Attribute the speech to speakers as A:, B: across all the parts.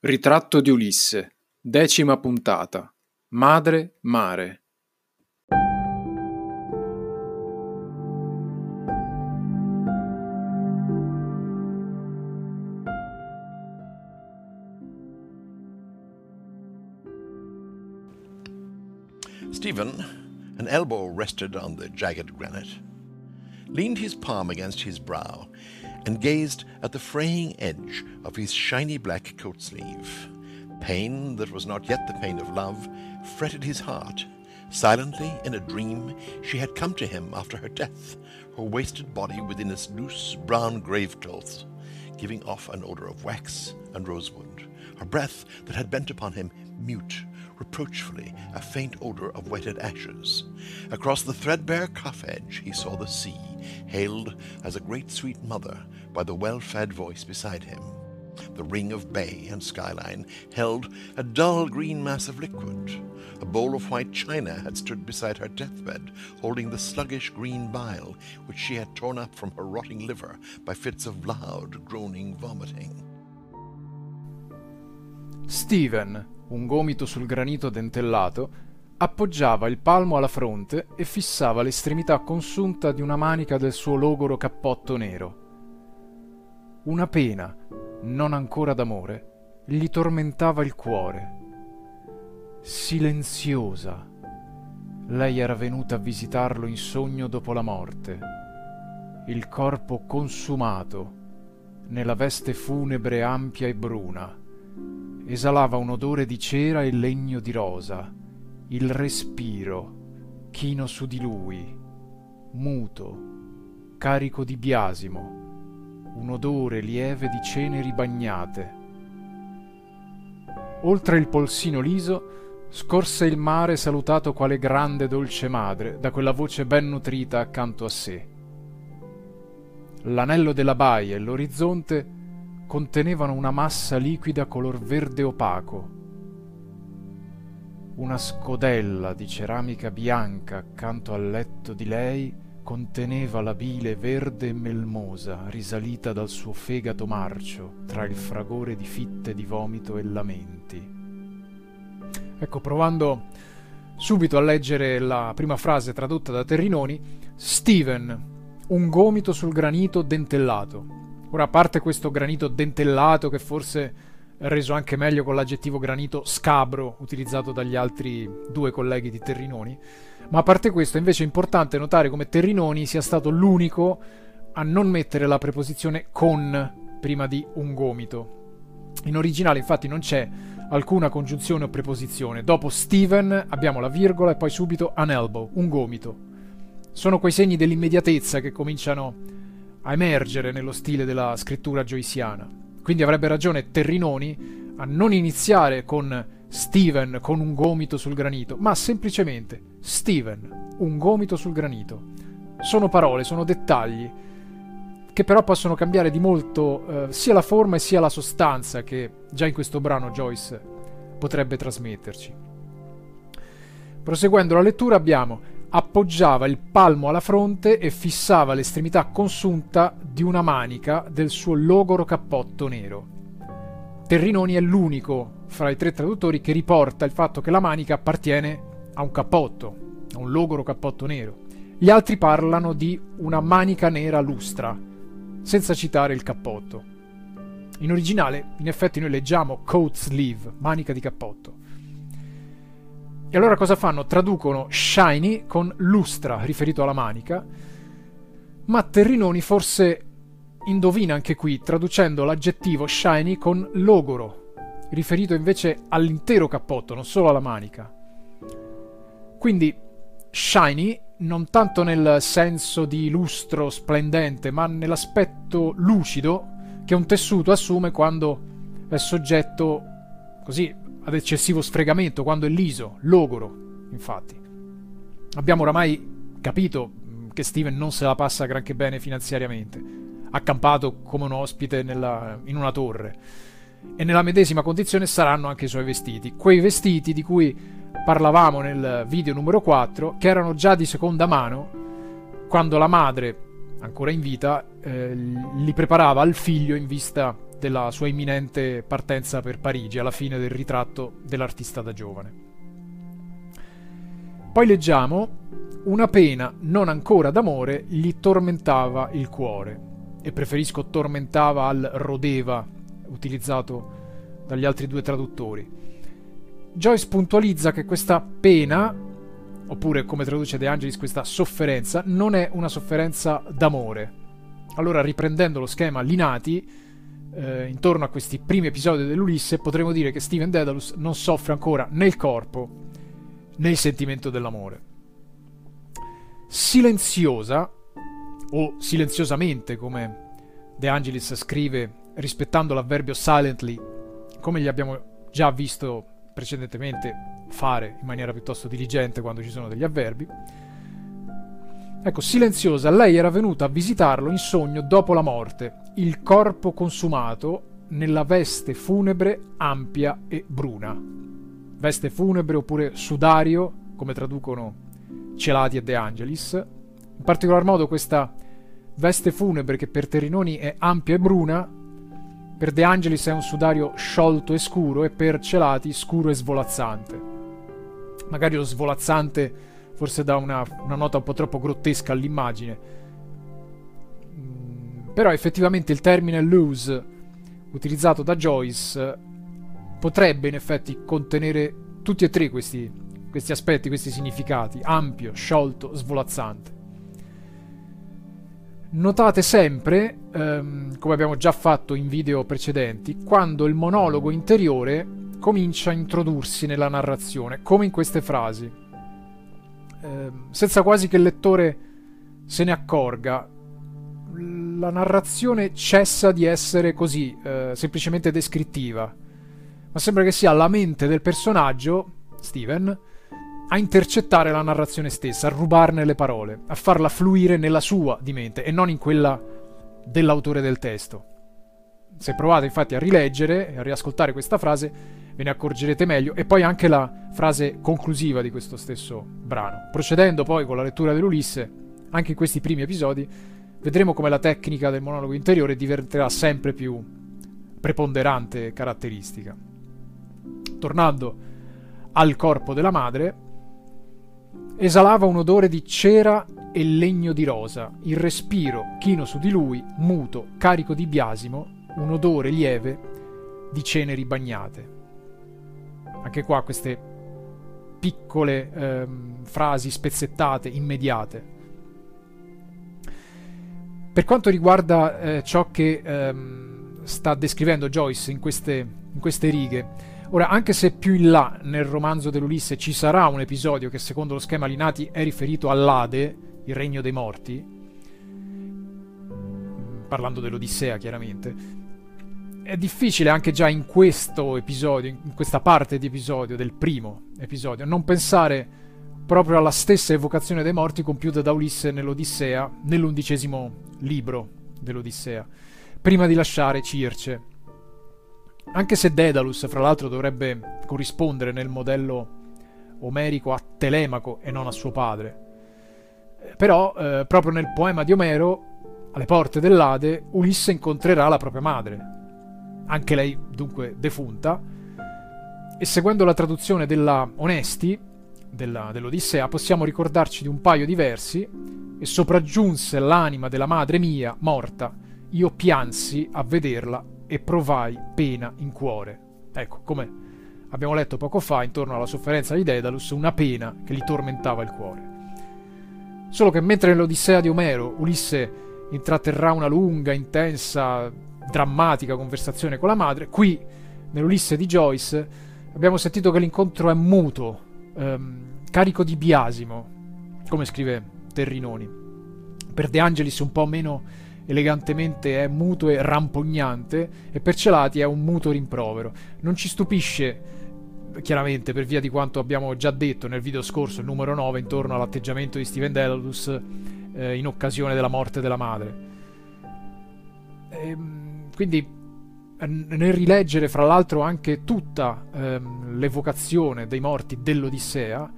A: Ritratto di Ulisse, decima puntata. Madre mare.
B: Stephen, an elbow rested on the jagged granite, leaned his palm against his brow and gazed at the fraying edge of his shiny black coat sleeve. Pain that was not yet the pain of love fretted his heart. Silently, in a dream, she had come to him after her death, her wasted body within its loose brown grave clothes, giving off an odor of wax and rosewood, her breath that had bent upon him mute, reproachfully, a faint odor of wetted ashes. Across the threadbare cuff edge he saw the sea, hailed as a great sweet mother by the well-fed voice beside him. The ring of bay and skyline held a dull green mass of liquid. A bowl of white china had stood beside her deathbed, holding the sluggish green bile which she had torn up from her rotting liver by fits of loud, groaning vomiting.
C: Steven, un gomito sul granito dentellato, appoggiava il palmo alla fronte e fissava l'estremità consunta di una manica del suo logoro cappotto nero. Una pena, non ancora d'amore, gli tormentava il cuore. Silenziosa. Lei era venuta a visitarlo in sogno dopo la morte. Il corpo consumato, nella veste funebre ampia e bruna. Esalava un odore di cera e legno di rosa. Il respiro, chino su di lui, muto, carico di biasimo un odore lieve di ceneri bagnate. Oltre il polsino liso scorse il mare salutato quale grande dolce madre da quella voce ben nutrita accanto a sé. L'anello della baia e l'orizzonte contenevano una massa liquida color verde opaco. Una scodella di ceramica bianca accanto al letto di lei conteneva la bile verde e melmosa risalita dal suo fegato marcio tra il fragore di fitte di vomito e lamenti. Ecco, provando subito a leggere la prima frase tradotta da Terrinoni, Steven, un gomito sul granito dentellato. Ora, a parte questo granito dentellato che forse è reso anche meglio con l'aggettivo granito scabro utilizzato dagli altri due colleghi di Terrinoni, ma a parte questo, invece è importante notare come Terrinoni sia stato l'unico a non mettere la preposizione con prima di un gomito. In originale infatti non c'è alcuna congiunzione o preposizione. Dopo Steven abbiamo la virgola e poi subito an elbow, un gomito. Sono quei segni dell'immediatezza che cominciano a emergere nello stile della scrittura joyciana. Quindi avrebbe ragione Terrinoni a non iniziare con Steven con un gomito sul granito, ma semplicemente Steven, un gomito sul granito. Sono parole, sono dettagli che però possono cambiare di molto eh, sia la forma e sia la sostanza che già in questo brano Joyce potrebbe trasmetterci. Proseguendo la lettura abbiamo appoggiava il palmo alla fronte e fissava l'estremità consunta di una manica del suo logoro cappotto nero. Terrinoni è l'unico fra i tre traduttori che riporta il fatto che la manica appartiene a un cappotto, a un logoro cappotto nero. Gli altri parlano di una manica nera lustra, senza citare il cappotto. In originale, in effetti, noi leggiamo coat sleeve, manica di cappotto. E allora cosa fanno? Traducono shiny con lustra, riferito alla manica, ma Terrinoni forse indovina anche qui, traducendo l'aggettivo shiny con logoro, riferito invece all'intero cappotto, non solo alla manica. Quindi shiny non tanto nel senso di lustro splendente, ma nell'aspetto lucido che un tessuto assume quando è soggetto così ad eccessivo sfregamento, quando è liso, logoro, infatti. Abbiamo oramai capito che Steven non se la passa granché bene finanziariamente accampato come un ospite nella, in una torre. E nella medesima condizione saranno anche i suoi vestiti. Quei vestiti di cui parlavamo nel video numero 4, che erano già di seconda mano, quando la madre, ancora in vita, eh, li preparava al figlio in vista della sua imminente partenza per Parigi, alla fine del ritratto dell'artista da giovane. Poi leggiamo, una pena non ancora d'amore gli tormentava il cuore, e preferisco tormentava al rodeva, utilizzato dagli altri due traduttori. Joyce puntualizza che questa pena, oppure come traduce De Angelis questa sofferenza, non è una sofferenza d'amore. Allora, riprendendo lo schema Linati, eh, intorno a questi primi episodi dell'Ulisse, potremmo dire che Steven Dedalus non soffre ancora né il corpo né il sentimento dell'amore. Silenziosa, o silenziosamente, come De Angelis scrive rispettando l'avverbio silently, come gli abbiamo già visto precedentemente fare in maniera piuttosto diligente quando ci sono degli avverbi. Ecco, silenziosa, lei era venuta a visitarlo in sogno dopo la morte, il corpo consumato nella veste funebre ampia e bruna. Veste funebre oppure sudario, come traducono Celati e De Angelis. In particolar modo questa veste funebre che per Terrinoni è ampia e bruna, per De Angelis è un sudario sciolto e scuro e per Celati scuro e svolazzante. Magari lo svolazzante forse dà una, una nota un po' troppo grottesca all'immagine. Però effettivamente il termine loose utilizzato da Joyce potrebbe in effetti contenere tutti e tre questi, questi aspetti, questi significati, ampio, sciolto, svolazzante. Notate sempre, ehm, come abbiamo già fatto in video precedenti, quando il monologo interiore comincia a introdursi nella narrazione, come in queste frasi, ehm, senza quasi che il lettore se ne accorga. La narrazione cessa di essere così, eh, semplicemente descrittiva, ma sembra che sia la mente del personaggio, Steven, a intercettare la narrazione stessa, a rubarne le parole, a farla fluire nella sua di mente e non in quella dell'autore del testo. Se provate infatti a rileggere e a riascoltare questa frase, ve ne accorgerete meglio e poi anche la frase conclusiva di questo stesso brano. Procedendo poi con la lettura dell'Ulisse, anche in questi primi episodi, vedremo come la tecnica del monologo interiore diventerà sempre più preponderante caratteristica. Tornando al corpo della madre, Esalava un odore di cera e legno di rosa, il respiro chino su di lui, muto, carico di biasimo, un odore lieve di ceneri bagnate. Anche qua queste piccole ehm, frasi spezzettate, immediate. Per quanto riguarda eh, ciò che ehm, sta descrivendo Joyce in queste, in queste righe, Ora, anche se più in là nel romanzo dell'Ulisse ci sarà un episodio che secondo lo schema Linati è riferito all'Ade, il regno dei morti, parlando dell'Odissea chiaramente, è difficile anche già in questo episodio, in questa parte di episodio, del primo episodio, non pensare proprio alla stessa evocazione dei morti compiuta da Ulisse nell'Odissea, nell'undicesimo libro dell'Odissea, prima di lasciare Circe. Anche se Daedalus, fra l'altro, dovrebbe corrispondere nel modello omerico a Telemaco e non a suo padre. Eh, però, eh, proprio nel poema di Omero, alle porte dell'Ade, Ulisse incontrerà la propria madre, anche lei dunque defunta, e seguendo la traduzione della Onesti, della, dell'Odissea, possiamo ricordarci di un paio di versi, e sopraggiunse l'anima della madre mia, morta, io piansi a vederla e provai pena in cuore. Ecco, come abbiamo letto poco fa, intorno alla sofferenza di Daedalus, una pena che gli tormentava il cuore. Solo che mentre nell'Odissea di Omero Ulisse intratterrà una lunga, intensa, drammatica conversazione con la madre, qui nell'Ulisse di Joyce abbiamo sentito che l'incontro è muto, ehm, carico di biasimo, come scrive Terrinoni. Per De Angelis un po' meno elegantemente è muto e rampognante, e per Celati è un muto rimprovero. Non ci stupisce, chiaramente, per via di quanto abbiamo già detto nel video scorso, il numero 9, intorno all'atteggiamento di Steven Dedalus eh, in occasione della morte della madre. E, ehm, quindi nel rileggere fra l'altro anche tutta ehm, l'evocazione dei morti dell'Odissea,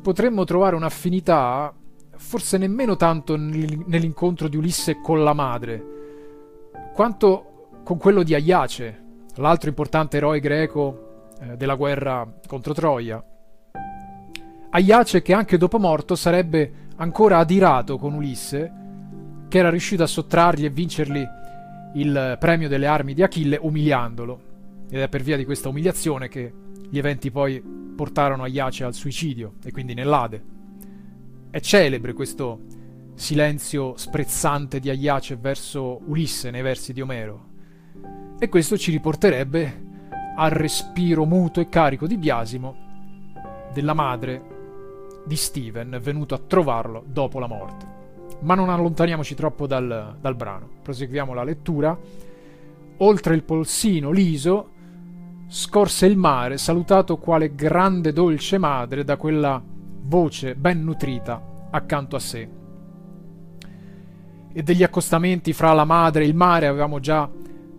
C: potremmo trovare un'affinità forse nemmeno tanto nell'incontro di Ulisse con la madre, quanto con quello di Aiace, l'altro importante eroe greco eh, della guerra contro Troia. Aiace che anche dopo morto sarebbe ancora adirato con Ulisse, che era riuscito a sottrargli e vincergli il premio delle armi di Achille umiliandolo. Ed è per via di questa umiliazione che gli eventi poi portarono Aiace al suicidio e quindi nell'Ade. È celebre questo silenzio sprezzante di Aiace verso Ulisse nei versi di Omero. E questo ci riporterebbe al respiro muto e carico di biasimo della madre di Steven venuto a trovarlo dopo la morte. Ma non allontaniamoci troppo dal, dal brano, proseguiamo la lettura. Oltre il polsino liso scorse il mare, salutato quale grande dolce madre da quella voce ben nutrita accanto a sé. E degli accostamenti fra la madre e il mare avevamo già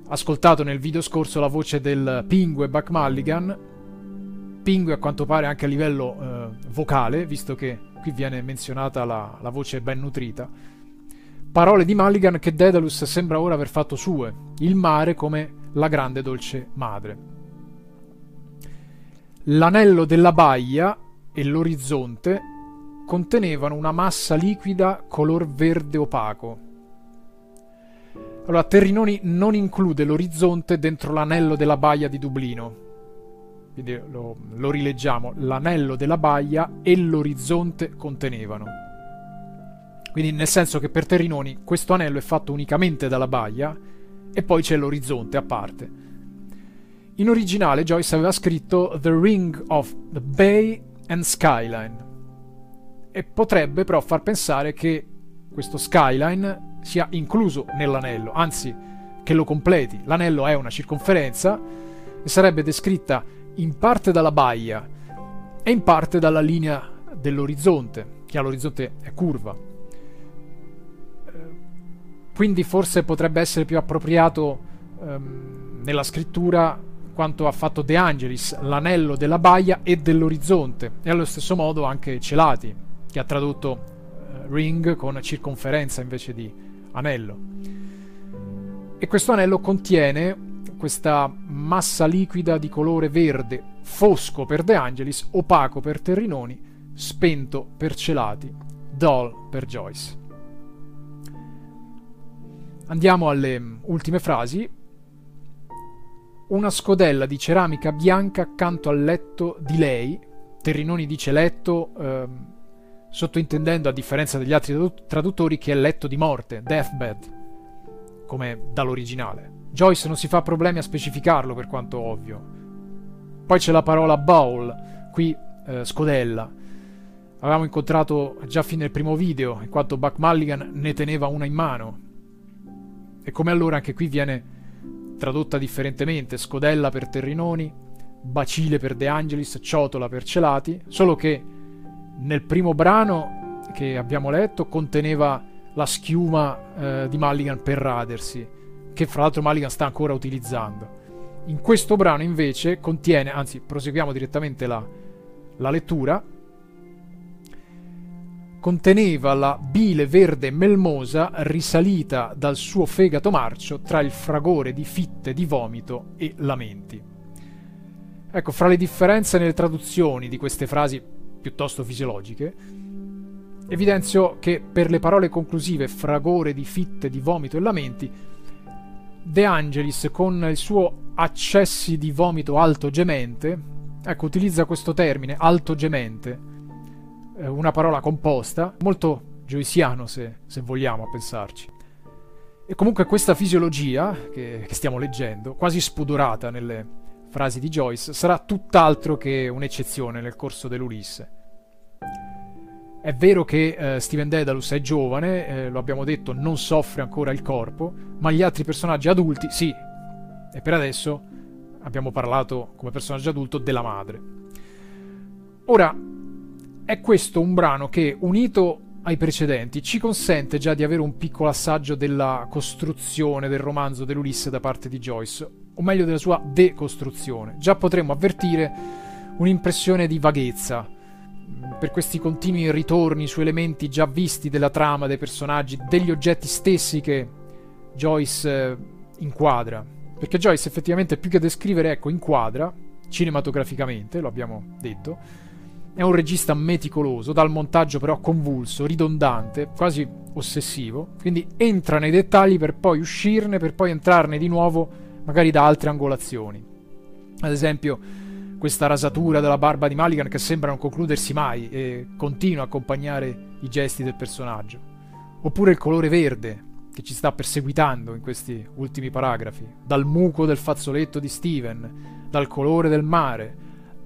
C: ascoltato nel video scorso la voce del Pingue Buck Mulligan. Pingue a quanto pare anche a livello eh, vocale, visto che qui viene menzionata la, la voce ben nutrita. Parole di Mulligan che Daedalus sembra ora aver fatto sue, il mare come la grande dolce madre. L'anello della baia e l'orizzonte contenevano una massa liquida color verde opaco. Allora, Terrinoni non include l'orizzonte dentro l'anello della baia di Dublino. Lo, lo rileggiamo. L'anello della baia e l'orizzonte contenevano. Quindi nel senso che per Terrinoni questo anello è fatto unicamente dalla baia e poi c'è l'orizzonte a parte. In originale Joyce aveva scritto The Ring of the Bay and Skyline e potrebbe però far pensare che questo skyline sia incluso nell'anello, anzi che lo completi. L'anello è una circonferenza e sarebbe descritta in parte dalla baia e in parte dalla linea dell'orizzonte, che all'orizzonte è curva. Quindi forse potrebbe essere più appropriato ehm, nella scrittura quanto ha fatto De Angelis, l'anello della baia e dell'orizzonte, e allo stesso modo anche Celati, che ha tradotto eh, ring con circonferenza invece di anello. E questo anello contiene questa massa liquida di colore verde, fosco per De Angelis, opaco per Terrinoni, spento per Celati, dull per Joyce. Andiamo alle ultime frasi. Una scodella di ceramica bianca accanto al letto di lei. Terrinoni dice letto, ehm, sottointendendo, a differenza degli altri traduttori, che è letto di morte, deathbed, come dall'originale. Joyce non si fa problemi a specificarlo per quanto ovvio. Poi c'è la parola bowl, qui eh, scodella. Avevamo incontrato già fin nel primo video, in quanto Buck Mulligan ne teneva una in mano. E come allora anche qui viene tradotta differentemente, scodella per Terrinoni, bacile per De Angelis, ciotola per Celati, solo che nel primo brano che abbiamo letto conteneva la schiuma eh, di Mulligan per radersi, che fra l'altro Mulligan sta ancora utilizzando. In questo brano invece contiene, anzi proseguiamo direttamente la, la lettura, conteneva la bile verde melmosa risalita dal suo fegato marcio tra il fragore di fitte di vomito e lamenti. Ecco, fra le differenze nelle traduzioni di queste frasi piuttosto fisiologiche, evidenzio che per le parole conclusive fragore di fitte di vomito e lamenti, De Angelis con il suo accessi di vomito alto gemente, ecco, utilizza questo termine alto gemente, eh, una parola composta, molto joysiano se, se vogliamo a pensarci. E comunque questa fisiologia che, che stiamo leggendo, quasi spudorata nelle frasi di Joyce, sarà tutt'altro che un'eccezione nel corso dell'Ulisse. È vero che eh, Steven Dedalus è giovane, eh, lo abbiamo detto, non soffre ancora il corpo, ma gli altri personaggi adulti sì. E per adesso abbiamo parlato come personaggio adulto della madre. Ora, è questo un brano che, unito ai precedenti, ci consente già di avere un piccolo assaggio della costruzione del romanzo dell'Ulisse da parte di Joyce, o meglio della sua decostruzione. Già potremmo avvertire un'impressione di vaghezza, per questi continui ritorni su elementi già visti della trama dei personaggi, degli oggetti stessi che Joyce eh, inquadra. perché Joyce effettivamente più che descrivere, ecco, inquadra cinematograficamente, lo abbiamo detto, è un regista meticoloso, dal montaggio però convulso, ridondante, quasi ossessivo, quindi entra nei dettagli per poi uscirne, per poi entrarne di nuovo magari da altre angolazioni. Ad esempio, questa rasatura della barba di Maligan che sembra non concludersi mai e continua a accompagnare i gesti del personaggio. Oppure il colore verde che ci sta perseguitando in questi ultimi paragrafi, dal muco del fazzoletto di Steven, dal colore del mare,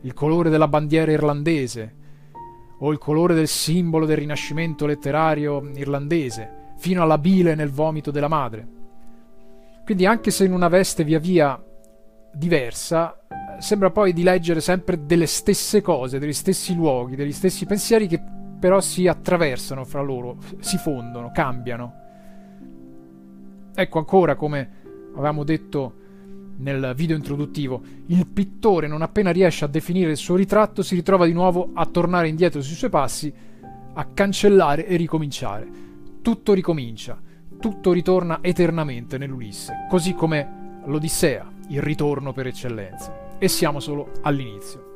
C: il colore della bandiera irlandese o il colore del simbolo del rinascimento letterario irlandese, fino alla bile nel vomito della madre. Quindi anche se in una veste via via diversa, sembra poi di leggere sempre delle stesse cose, degli stessi luoghi, degli stessi pensieri che però si attraversano fra loro, si fondono, cambiano. Ecco ancora come avevamo detto nel video introduttivo, il pittore non appena riesce a definire il suo ritratto si ritrova di nuovo a tornare indietro sui suoi passi, a cancellare e ricominciare. Tutto ricomincia, tutto ritorna eternamente nell'Ulisse, così come l'Odissea, il ritorno per eccellenza. E siamo solo all'inizio.